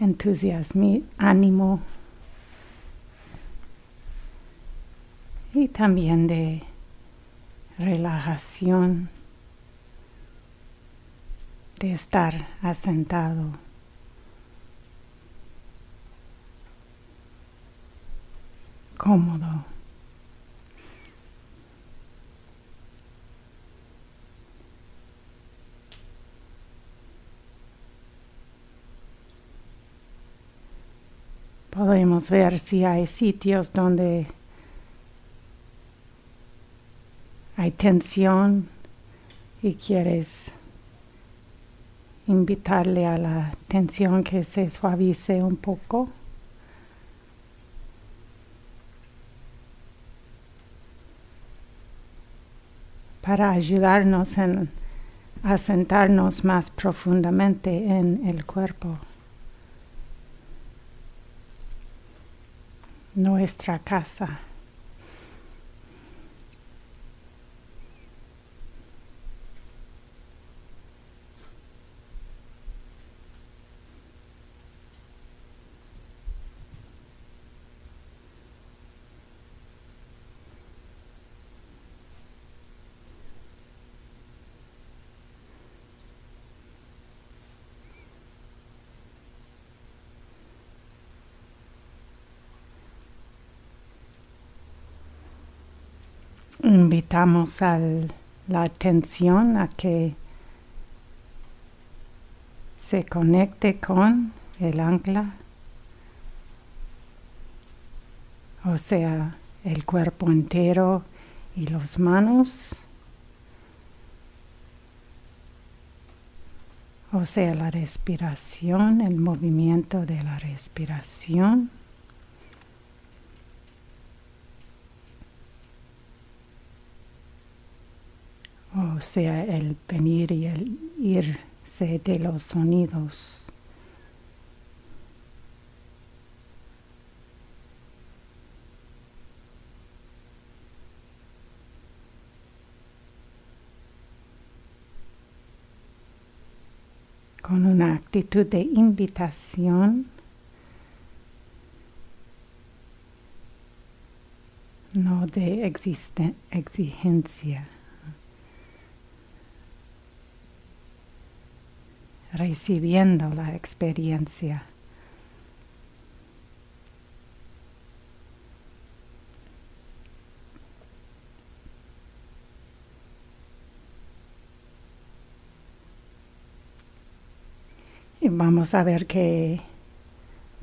entusiasmo, ánimo y también de relajación, de estar asentado. cómodo. Podemos ver si hay sitios donde hay tensión y quieres invitarle a la tensión que se suavice un poco. para ayudarnos en, a sentarnos más profundamente en el cuerpo. Nuestra casa. Invitamos a la atención a que se conecte con el ancla, o sea, el cuerpo entero y las manos, o sea, la respiración, el movimiento de la respiración. Sea, el venir y el irse de los sonidos. con una actitud de invitación, no de exigencia. Recibiendo la experiencia. Y vamos a ver que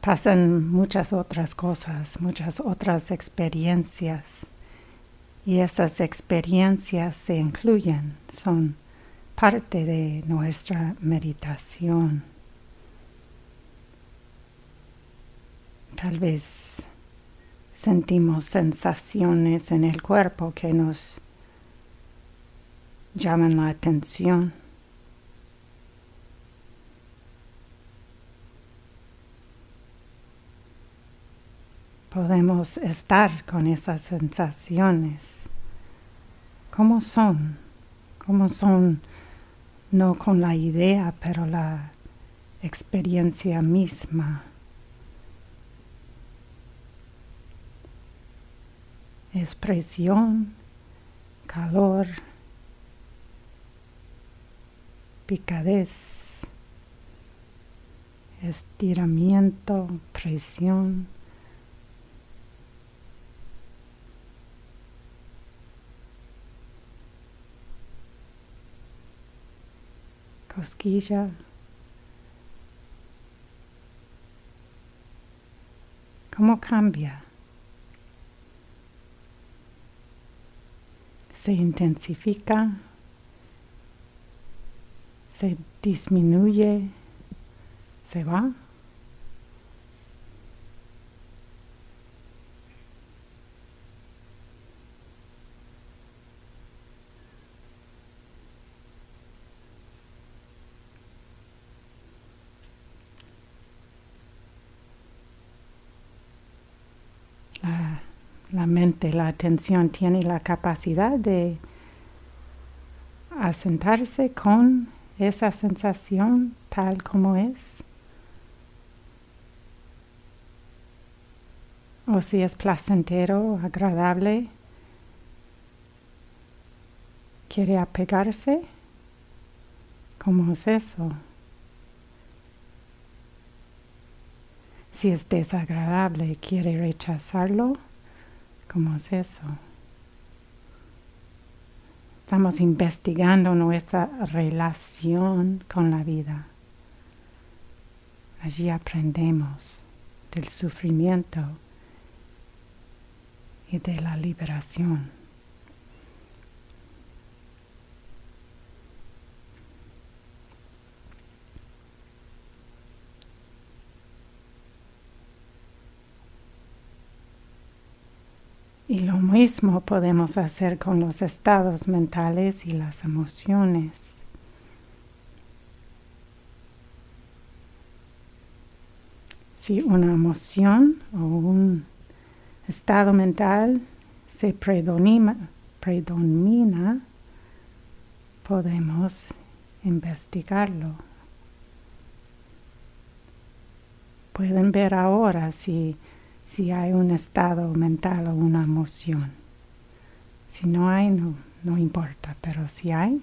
pasan muchas otras cosas, muchas otras experiencias. Y esas experiencias se incluyen, son parte de nuestra meditación. Tal vez sentimos sensaciones en el cuerpo que nos llaman la atención. Podemos estar con esas sensaciones. ¿Cómo son? ¿Cómo son no con la idea, pero la experiencia misma. Expresión, calor, picadez, estiramiento, presión. Cosquilla. ¿Cómo cambia? Se intensifica, se disminuye, se va. la la atención tiene la capacidad de asentarse con esa sensación tal como es. o si es placentero, agradable, quiere apegarse. ¿Cómo es eso? Si es desagradable, quiere rechazarlo. ¿Cómo es eso? Estamos investigando nuestra relación con la vida. Allí aprendemos del sufrimiento y de la liberación. Y lo mismo podemos hacer con los estados mentales y las emociones. Si una emoción o un estado mental se predomina, podemos investigarlo. Pueden ver ahora si si hay un estado mental o una emoción. Si no hay, no, no importa, pero si hay,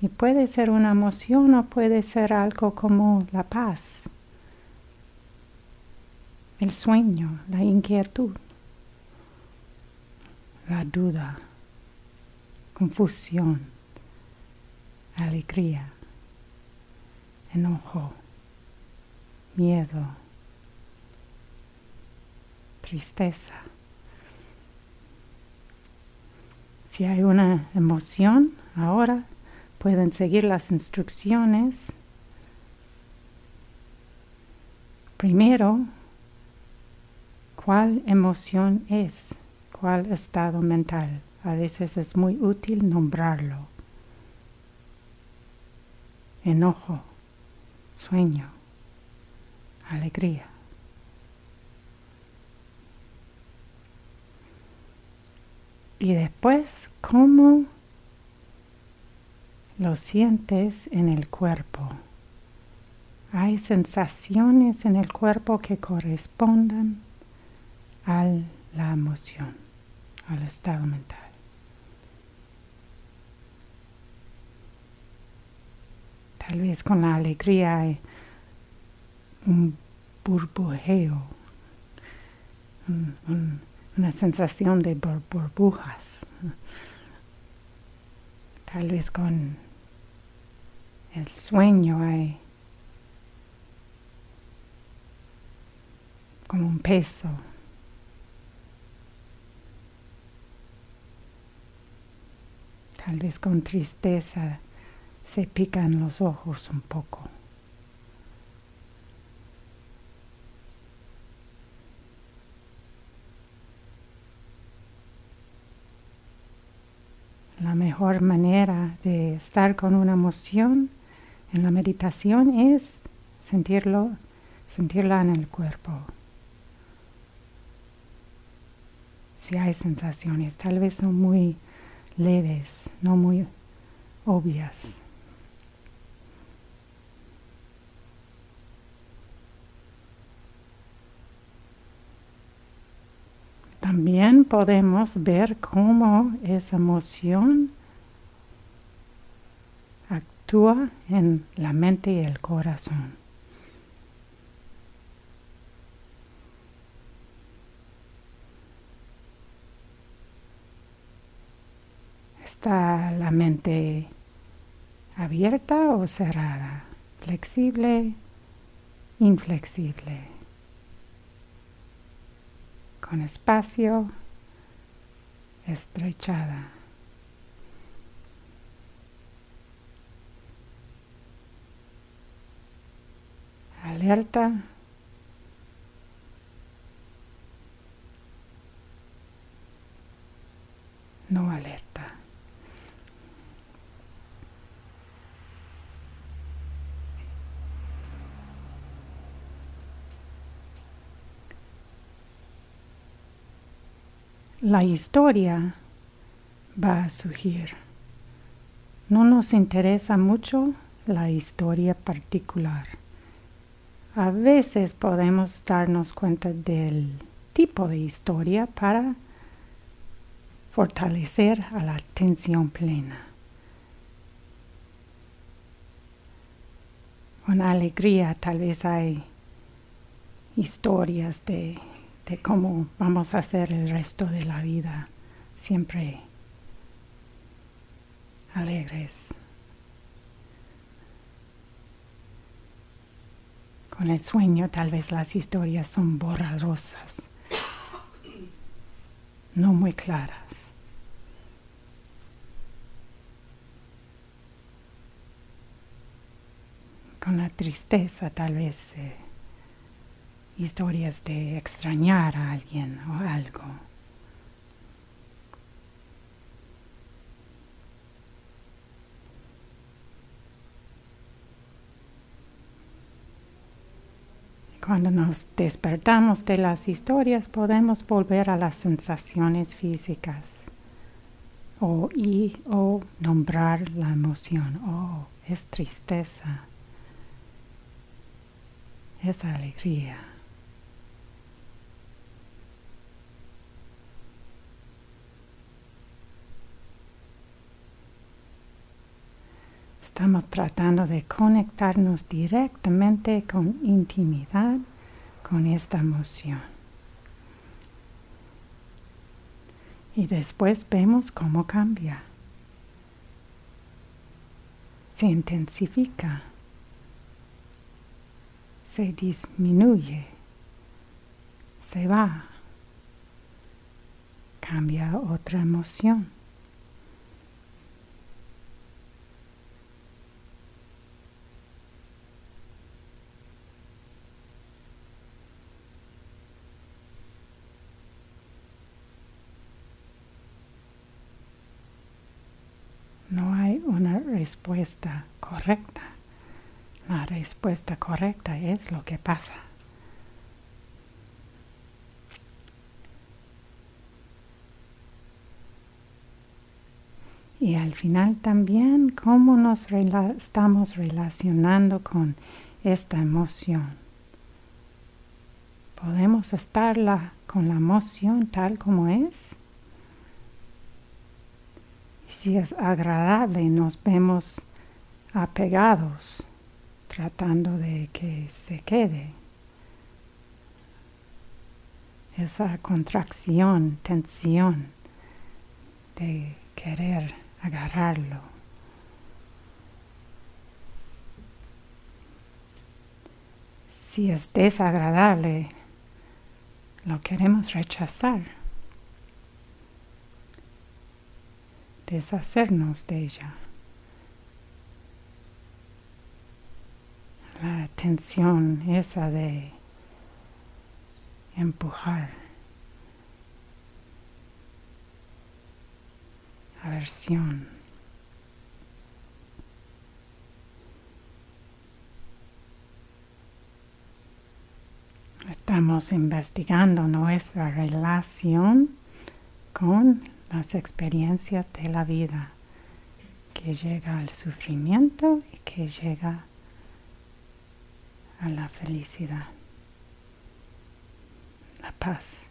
y puede ser una emoción o puede ser algo como la paz, el sueño, la inquietud, la duda, confusión, alegría, enojo, miedo tristeza. Si hay una emoción, ahora pueden seguir las instrucciones. Primero, ¿cuál emoción es? ¿Cuál estado mental? A veces es muy útil nombrarlo. Enojo, sueño, alegría. Y después, ¿cómo lo sientes en el cuerpo? Hay sensaciones en el cuerpo que correspondan a la emoción, al estado mental. Tal vez con la alegría hay un burbujeo, un, una sensación de burbujas. Tal vez con el sueño hay como un peso. Tal vez con tristeza se pican los ojos un poco. La mejor manera de estar con una emoción en la meditación es sentirlo, sentirla en el cuerpo. Si hay sensaciones, tal vez son muy leves, no muy obvias. También podemos ver cómo esa emoción actúa en la mente y el corazón. ¿Está la mente abierta o cerrada? ¿Flexible? ¿Inflexible? Con espacio, estrechada. Alerta. No alerta. La historia va a surgir. No nos interesa mucho la historia particular. A veces podemos darnos cuenta del tipo de historia para fortalecer a la atención plena. Con alegría tal vez hay historias de, de cómo vamos a hacer el resto de la vida siempre alegres. Con el sueño tal vez las historias son borrosas, no muy claras. Con la tristeza tal vez eh, historias de extrañar a alguien o algo. Cuando nos despertamos de las historias podemos volver a las sensaciones físicas o, y, o nombrar la emoción. Oh, es tristeza, es alegría. Estamos tratando de conectarnos directamente con intimidad con esta emoción. Y después vemos cómo cambia. Se intensifica. Se disminuye. Se va. Cambia otra emoción. Respuesta correcta. La respuesta correcta es lo que pasa. Y al final también cómo nos estamos relacionando con esta emoción. ¿Podemos estar con la emoción tal como es? Si es agradable, nos vemos apegados, tratando de que se quede. Esa contracción, tensión de querer agarrarlo. Si es desagradable, lo queremos rechazar. Deshacernos de ella. La tensión esa de empujar. Aversión. Estamos investigando nuestra relación con las experiencias de la vida que llega al sufrimiento y que llega a la felicidad, la paz.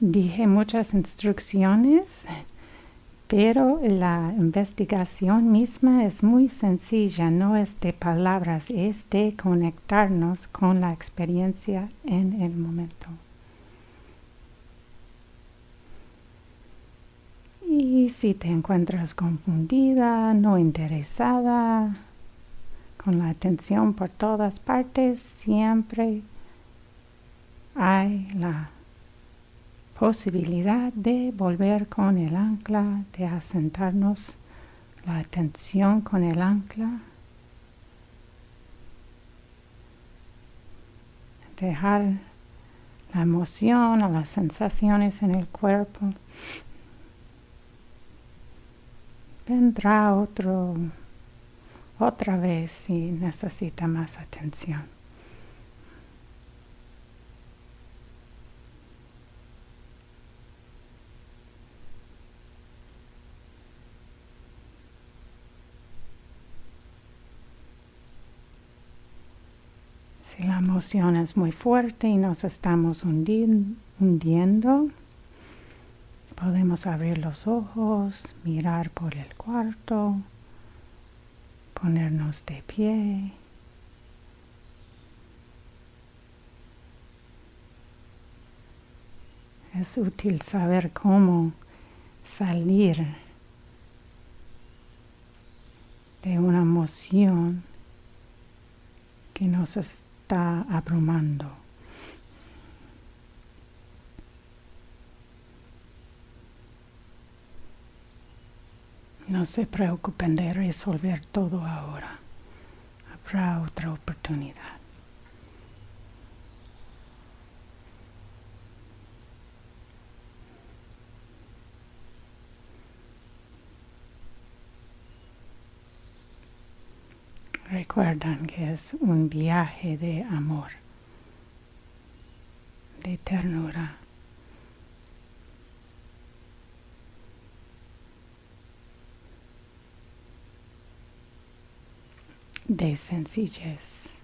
Dije muchas instrucciones pero la investigación misma es muy sencilla, no es de palabras, es de conectarnos con la experiencia en el momento. Y si te encuentras confundida, no interesada, con la atención por todas partes, siempre hay la posibilidad de volver con el ancla, de asentarnos la atención con el ancla, dejar la emoción o las sensaciones en el cuerpo. Vendrá otro otra vez si necesita más atención. Si la emoción es muy fuerte y nos estamos hundiendo, podemos abrir los ojos, mirar por el cuarto, ponernos de pie. Es útil saber cómo salir de una emoción que nos está abrumando. No se preocupen de resolver todo ahora. Habrá otra oportunidad. Recuerdan que es un viaje de amor, de ternura. de sencillez.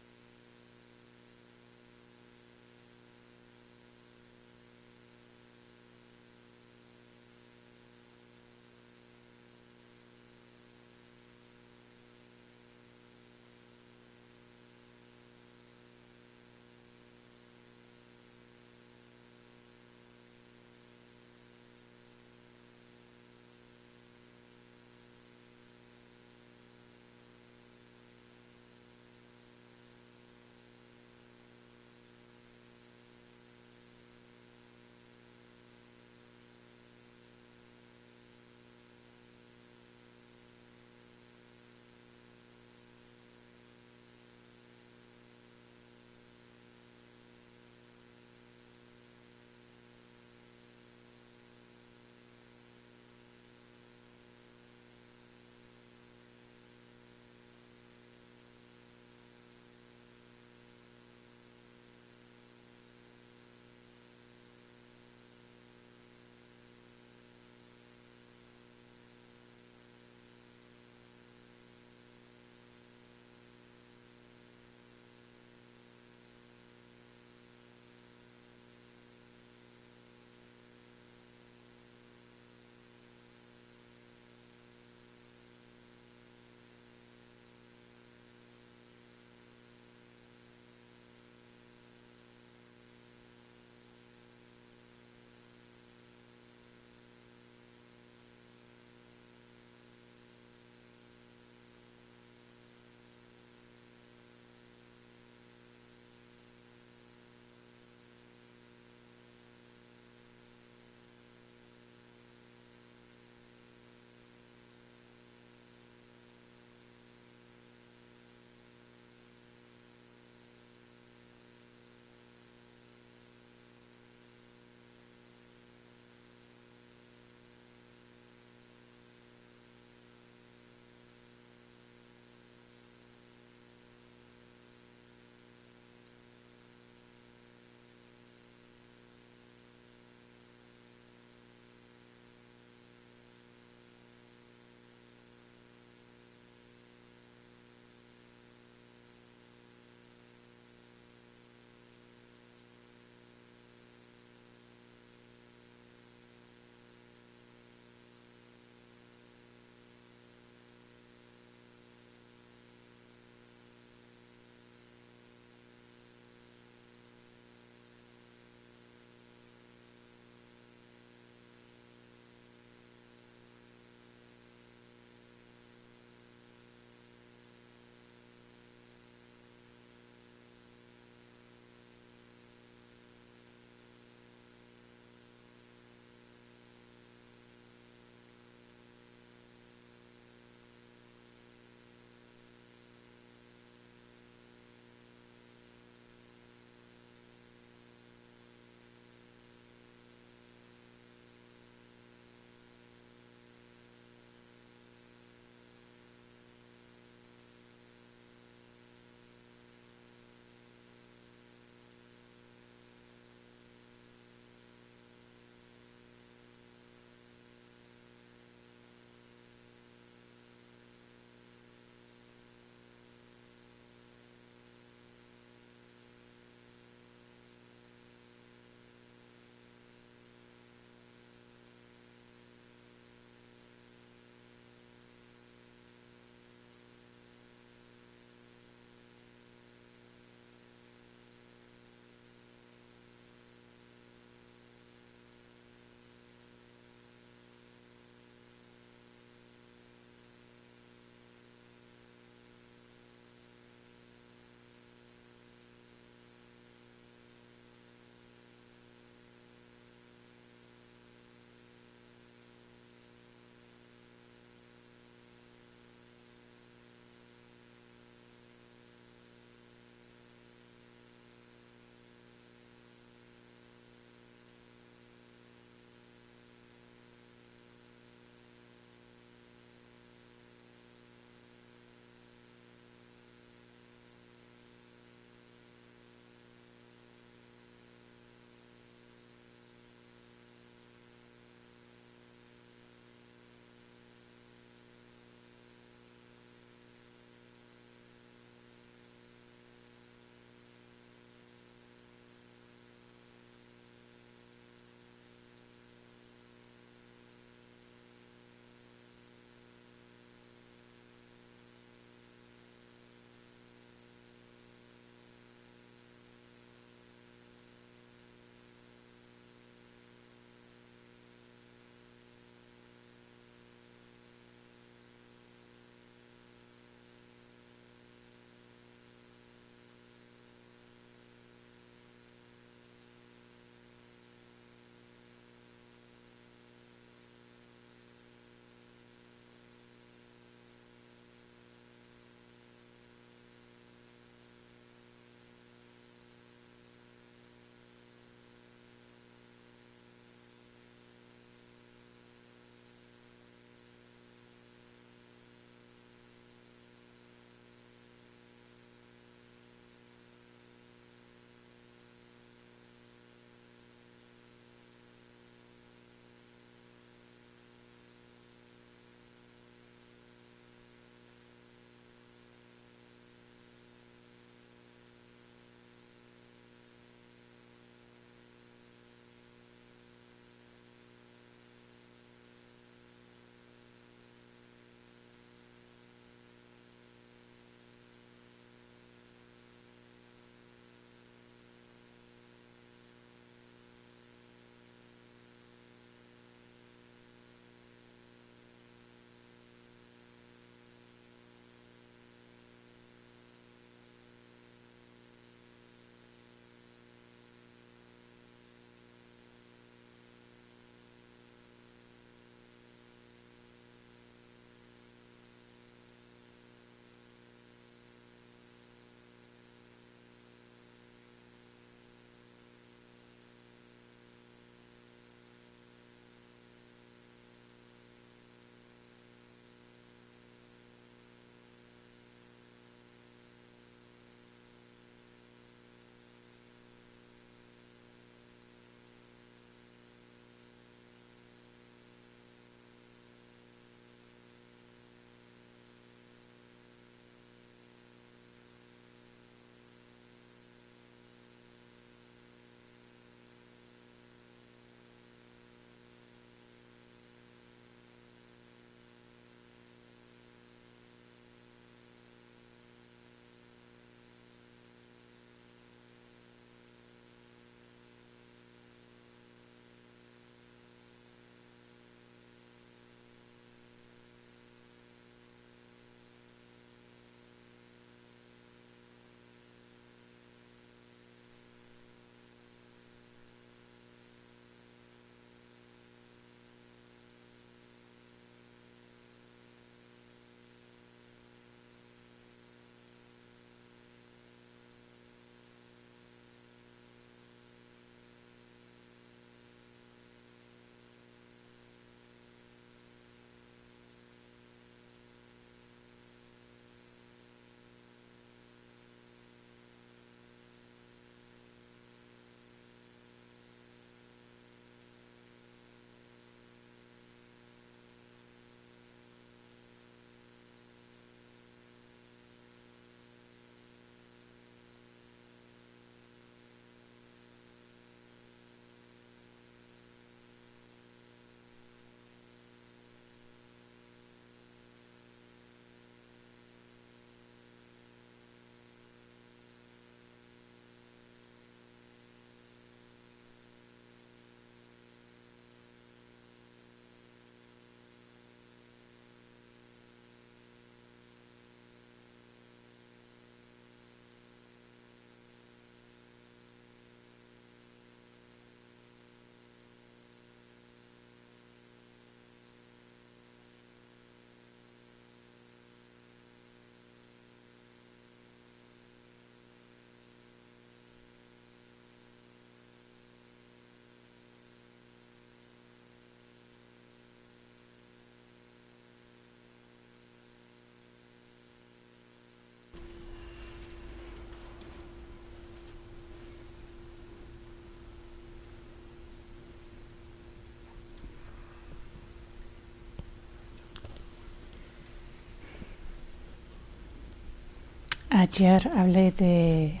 Ayer hablé de,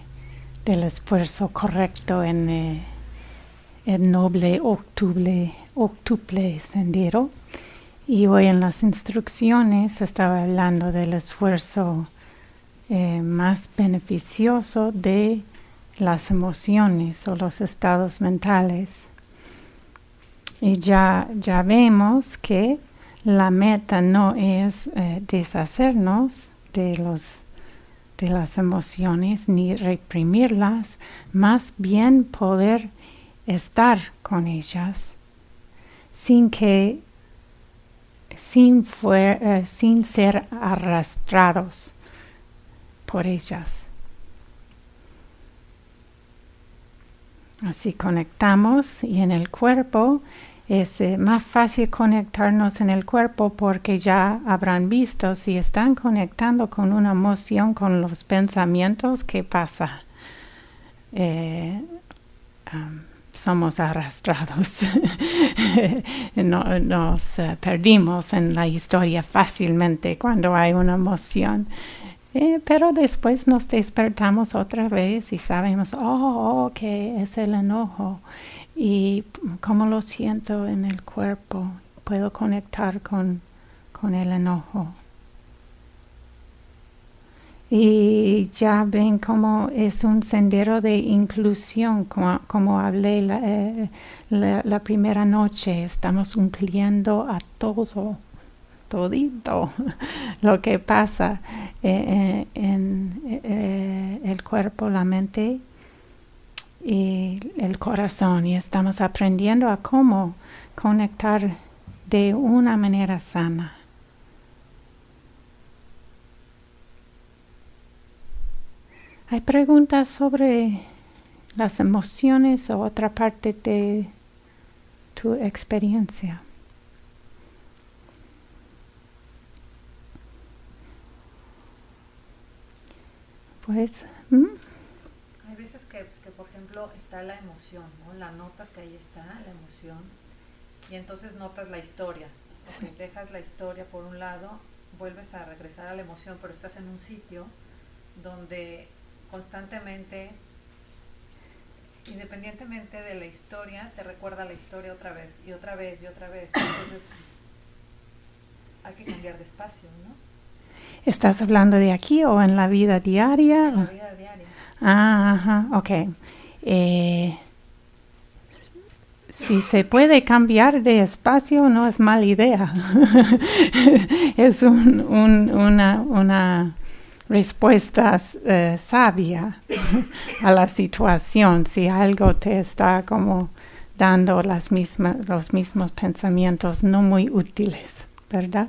del esfuerzo correcto en eh, el noble octuple, octuple sendero y hoy en las instrucciones estaba hablando del esfuerzo eh, más beneficioso de las emociones o los estados mentales. Y ya, ya vemos que la meta no es eh, deshacernos de, los, de las emociones ni reprimirlas, más bien poder estar con ellas sin que sin, eh, sin ser arrastrados por ellas. Así conectamos y en el cuerpo es eh, más fácil conectarnos en el cuerpo porque ya habrán visto si están conectando con una emoción, con los pensamientos, ¿qué pasa? Eh, somos arrastrados, nos eh, perdimos en la historia fácilmente cuando hay una emoción. pero después nos despertamos otra vez y sabemos, oh, ok, es el enojo y cómo lo siento en el cuerpo. Puedo conectar con, con el enojo. Y ya ven cómo es un sendero de inclusión, como, como hablé la, eh, la, primera noche. Estamos incluyendo a todo, todito lo que pasa eh, eh, en el cuerpo, la mente y el corazón y estamos aprendiendo a cómo conectar de una manera sana. ¿Hay preguntas sobre las emociones o otra parte de tu experiencia? Pues, hay que por ejemplo, está la emoción, ¿no? La notas que ahí está, la emoción, y entonces notas la historia. dejas la historia por un lado, vuelves a regresar a la emoción, pero estás en un sitio donde constantemente, independientemente de la historia, te recuerda la historia otra vez y otra vez y otra vez. Entonces, hay que cambiar de espacio, ¿no? ¿Estás hablando de aquí o en la vida diaria? En la vida diaria. Ah, ajá, ok. Eh, si se puede cambiar de espacio, no es mala idea. es una, respuesta eh, sabia a la situación. Si algo te está como dando las mismas, los mismos pensamientos no muy útiles, ¿verdad?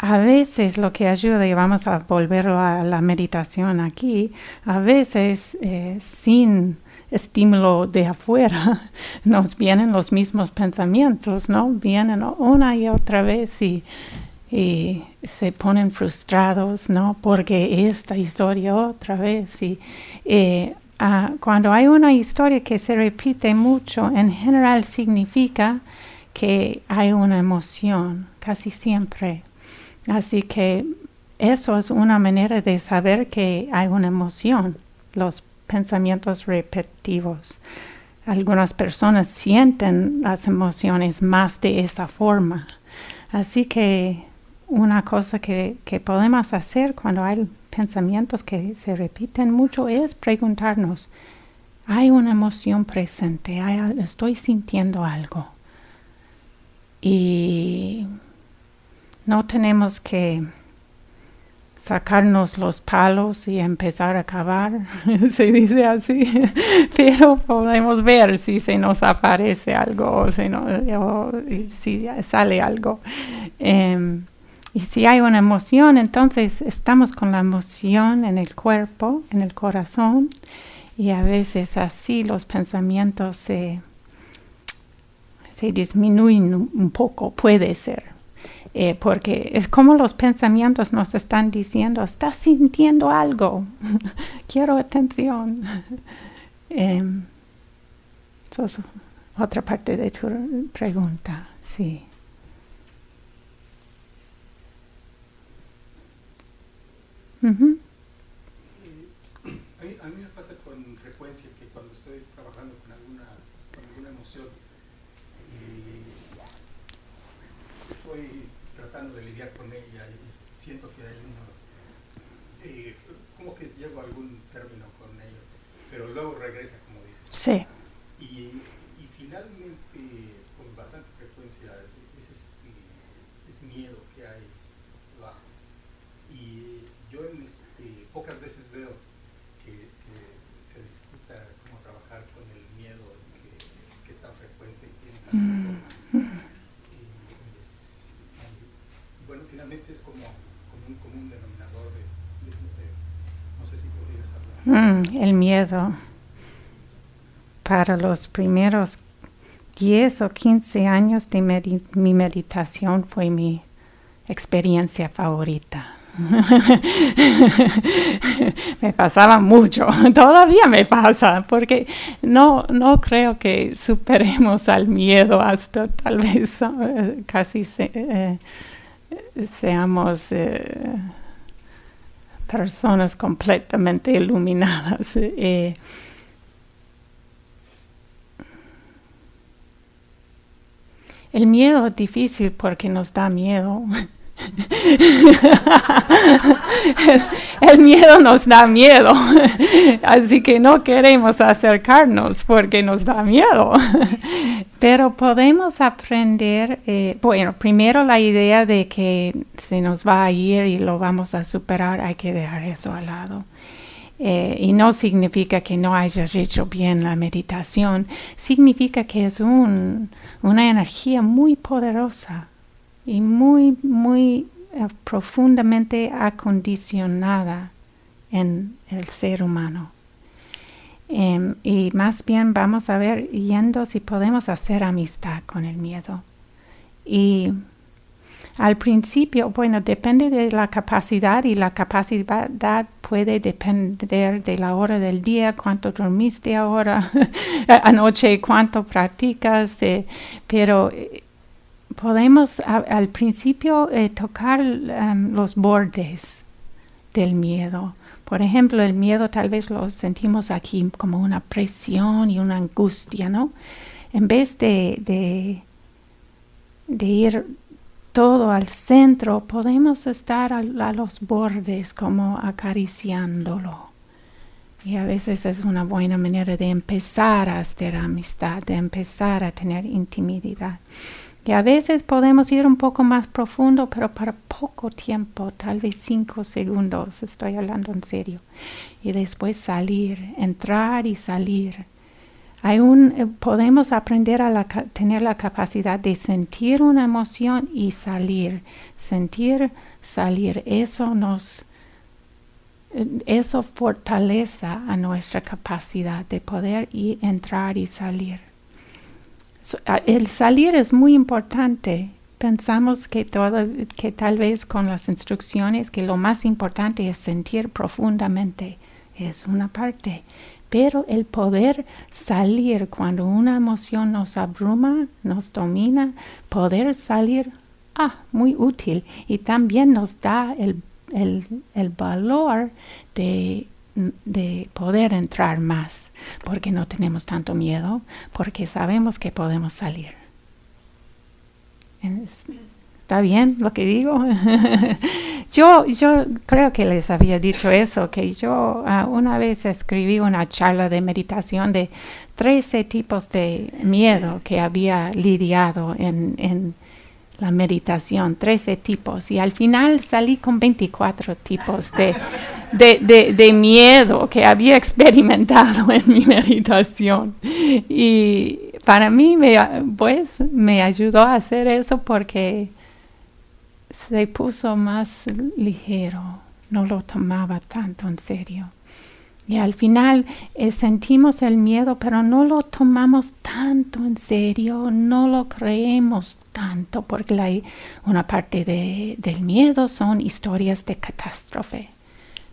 A veces lo que ayuda, y vamos a volver a la meditación aquí, a veces eh, sin estímulo de afuera nos vienen los mismos pensamientos, ¿no? Vienen una y otra vez y, se ponen frustrados, ¿no? Porque esta historia otra vez. Y eh, ah, cuando hay una historia que se repite mucho, en general significa que hay una emoción, casi siempre Así que eso es una manera de saber que hay una emoción, los pensamientos repetitivos. Algunas personas sienten las emociones más de esa forma. Así que una cosa que, podemos hacer cuando hay pensamientos que se repiten mucho es preguntarnos, ¿hay una emoción presente? ¿Estoy sintiendo algo? Y no tenemos que sacarnos los palos y empezar a cavar, se dice así, pero podemos ver si se nos aparece algo o si, si sale algo. Em, y si hay una emoción, entonces estamos con la emoción en el cuerpo, en el corazón, y a veces así los pensamientos se, se disminuyen un poco, puede ser eh, porque es como los pensamientos nos están diciendo, estás sintiendo algo, quiero atención. Em, es otra parte de tu pregunta, sí. Mm-hmm. Sí. Y, y finalmente, con bastante frecuencia, es este, es miedo que hay bajo. Y yo en este, pocas veces veo bueno, finalmente es como, un común denominador de, no sé si podrías hablar. Mm, el miedo. Para los primeros 10 o 15 años de mi meditación fue mi experiencia favorita. me pasaba mucho, todavía me pasa, porque no, no creo que superemos al miedo hasta tal vez eh, casi eh, seamos eh, personas completamente iluminadas. El miedo es difícil porque nos da miedo. el, miedo nos da miedo, así que no queremos acercarnos porque nos da miedo. Pero podemos aprender, eh, bueno, primero la idea de que se nos va a ir y lo vamos a superar, hay que dejar eso al lado. Eh, y no significa que no hayas hecho bien la meditación, significa que es un, una energía muy poderosa y muy, muy eh, profundamente acondicionada en el ser humano. Em, y más bien vamos a ver yendo si podemos hacer amistad con el miedo. Y al principio, bueno, depende de la capacidad y la capacidad puede depender de la hora del día, cuánto dormiste ahora, anoche, cuánto practicas, eh, pero eh, podemos al principio eh, tocar em, los bordes del miedo. Por ejemplo, el miedo tal vez lo sentimos aquí como una presión y una angustia, ¿no? En vez de, de, ir todo al centro, podemos estar a, los bordes como acariciándolo. Y a veces es una buena manera de empezar a hacer amistad, de empezar a tener intimidad. Y a veces podemos ir un poco más profundo, pero para poco tiempo, tal vez cinco segundos, estoy hablando en serio. Y después salir, entrar y salir. Un, eh, podemos aprender a tener la capacidad de sentir una emoción y salir. Sentir, salir. Eso nos, eh, eso fortalece a nuestra capacidad de poder ir, entrar y salir el salir es muy importante. Pensamos que, todo, que tal vez con las instrucciones que lo más importante es sentir profundamente. Es una parte. Pero el poder salir cuando una emoción nos abruma, nos domina, poder salir, ah, muy útil. Y también nos da el, el valor de de poder entrar más, porque no tenemos tanto miedo, porque sabemos que podemos salir. ¿Está bien lo que digo? yo, yo creo que les había dicho eso, que yo ah, una vez escribí una charla de meditación de 13 tipos de miedo que había lidiado en, en la meditación, 13 tipos, y al final salí con 24 tipos de, de, miedo que había experimentado en mi meditación. Y para mí, pues, me ayudó a hacer eso porque se puso más ligero, no lo tomaba tanto en serio. Y al final eh, sentimos el miedo, pero no lo tomamos tanto en serio, no lo creemos tanto, porque la, una parte de, del miedo son historias de catástrofe.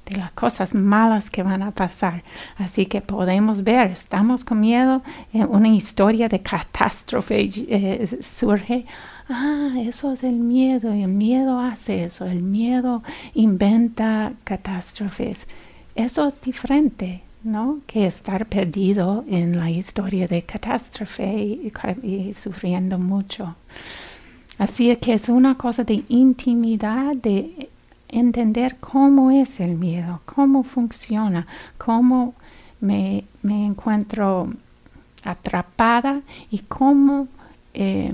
de las cosas malas que van a pasar. Así que podemos ver, estamos con miedo, eh, una historia de catástrofe eh, surge. Ah, eso es el miedo, y el miedo hace eso, el miedo inventa catástrofes. Eso es diferente, ¿no? Que estar perdido en la historia de catástrofe y sufriendo mucho. Así que es una cosa de intimidad, de entender cómo es el miedo, cómo funciona, cómo me, encuentro atrapada y cómo eh,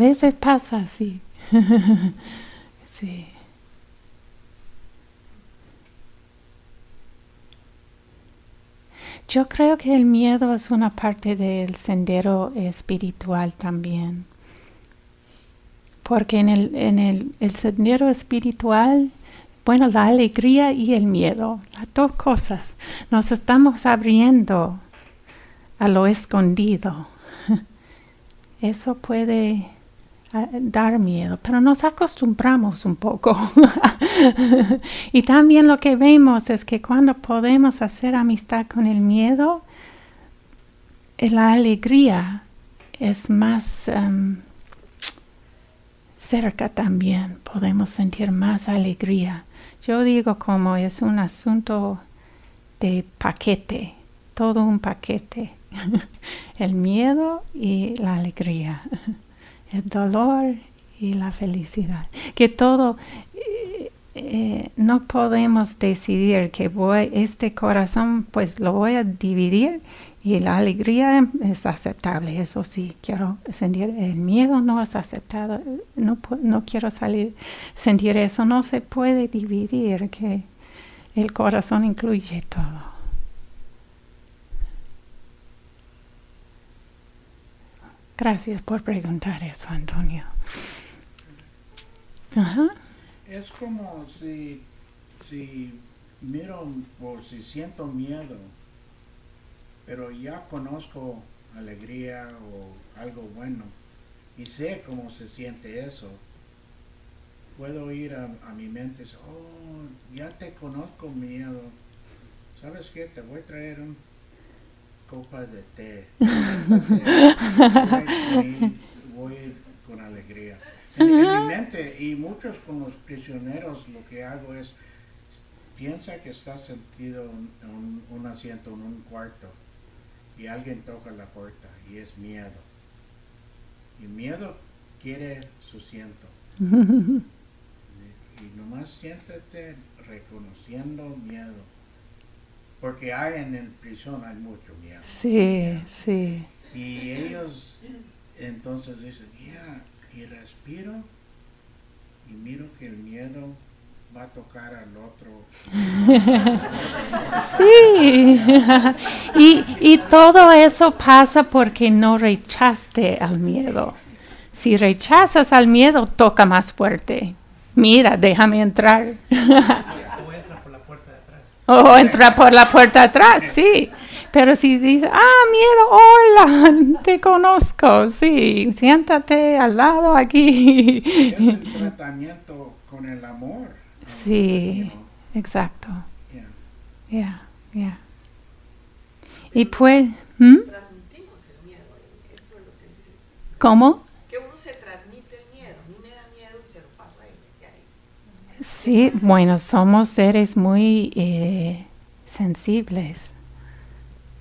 veces pasa así. sí. Yo creo que el miedo es una parte del sendero espiritual también. Porque en el, en el, el sendero espiritual bueno, la alegría y el miedo, las dos cosas. Nos estamos abriendo a lo escondido. Eso puede dar miedo, pero nos acostumbramos un poco. y también lo que vemos es que cuando podemos hacer amistad con el miedo, la alegría es más em, cerca también, podemos sentir más alegría. Yo digo como es un asunto de paquete, todo un paquete. el miedo y la alegría, el dolor y la felicidad. Que todo, eh, eh, no podemos decidir que voy, este corazón pues lo voy a dividir y la alegría es aceptable, eso sí, quiero sentir, el miedo no es aceptado, no, no quiero salir, sentir eso, no se puede dividir, que el corazón incluye todo. Gracias por preguntar eso, Antonio. Ajá. Es como si, si miro o si siento miedo pero ya conozco alegría o algo bueno y sé cómo se siente eso. Puedo ir a, mi mente oh, ya te conozco miedo. ¿Sabes qué? Te voy a traer un copa de té. voy, con alegría. En, mi mente, y muchos con los prisioneros, lo que hago es, piensa que estás sentido en un asiento en un cuarto y alguien toca la puerta y es miedo. Y miedo quiere su siento. y, nomás siéntate reconociendo miedo. Porque hay en el prisión hay mucho miedo. Sí, sí. Y ellos entonces dicen, ya, y respiro y miro que el miedo va a tocar al otro. sí, y, y todo eso pasa porque no rechaste al miedo. Si rechazas al miedo, toca más fuerte. Mira, déjame entrar. o entra por la puerta de atrás. O entra por la puerta atrás, sí. Pero si dices, ah, miedo, hola, te conozco, sí, siéntate al lado aquí. Es el tratamiento con el amor. Sí, exacto. Ya, ya. Y pues... ¿hmm? ¿Cómo? Que uno se transmite el miedo. A mí me da miedo y se lo paso a ella. Sí, bueno, somos seres muy eh, sensibles.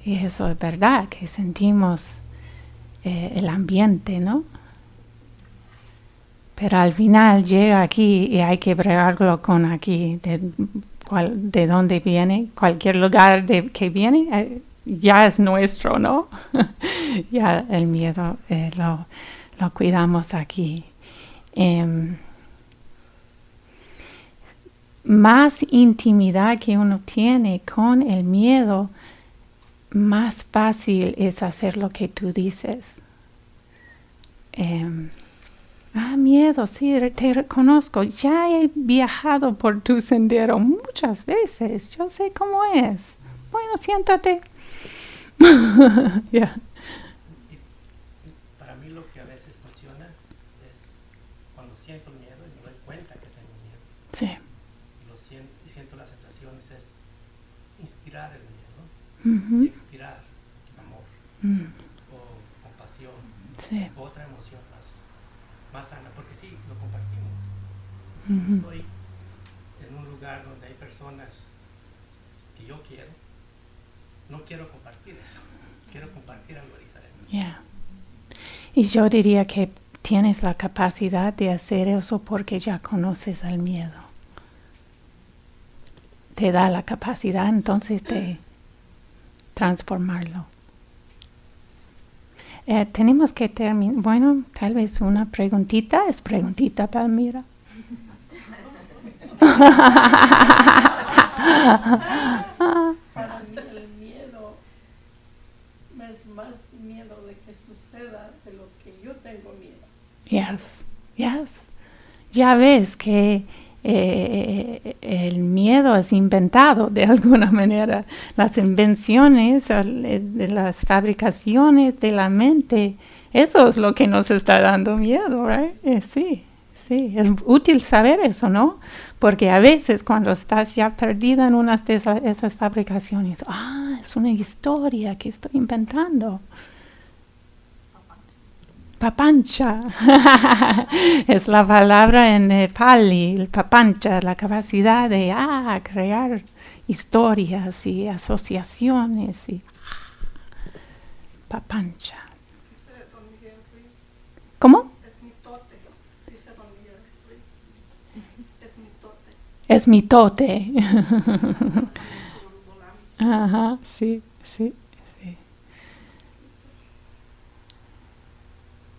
Y eso es verdad, que sentimos eh, el ambiente, ¿no? Pero al final llega aquí y hay que bregarlo con aquí, de, cual, de dónde viene, cualquier lugar de que viene, eh, ya es nuestro, ¿no? ya el miedo eh, lo, lo, cuidamos aquí. em, más intimidad que uno tiene con el miedo, más fácil es hacer lo que tú dices. Em, ah, miedo, sí, te reconozco. Ya he viajado por tu sendero muchas veces. Yo sé cómo es. Bueno, siéntate. yeah. Para mí lo que a veces funciona es cuando siento miedo y me doy cuenta que tengo miedo. Sí. Y, lo siento, y siento las sensaciones es inspirar el y expirar amor Mm, o compasión Sí. o otra emoción más, más sana, porque sí, lo compartimos. Estoy en un lugar donde hay personas que yo quiero, no quiero compartir eso, quiero compartir algo diferente. Yeah. Y yo diría que tienes la capacidad de hacer eso porque ya conoces el miedo. Te da la capacidad entonces de transformarlo. Eh, tenemos que terminar. Bueno, tal vez una preguntita. Es preguntita, Palmira. Para mí el miedo es más miedo de que suceda de lo que yo tengo miedo. Yes, yes. Ya ves que eh, el miedo es inventado de alguna manera. Las invenciones, las fabricaciones de la mente, eso es lo que nos está dando miedo, right? Eh, sí, sí. Es útil saber eso, ¿no? Porque a veces cuando estás ya perdida en una de esa- esas fabricaciones, ah, es una historia que estoy inventando. Papancha. es la palabra en eh, Pali, el papancha, la capacidad de ah, crear historias y asociaciones y papancha. ¿Cómo? es mi tote. Dice Don Miguel Ruiz, es mi tote. Es mi tote. Es un volante. Ajá, sí, sí, sí. Ah,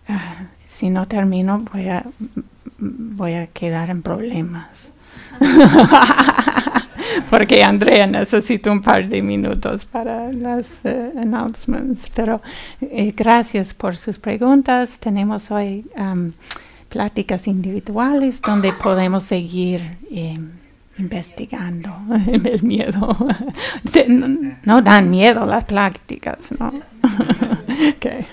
si no termino voy a voy a quedar en problemas. Porque Andrea necesita un par de minutos para las eh, announcements. Pero eh, gracias por sus preguntas. Tenemos hoy am, pláticas individuales donde podemos seguir eh, investigando el miedo. No dan miedo las pláticas, ¿no? Okay.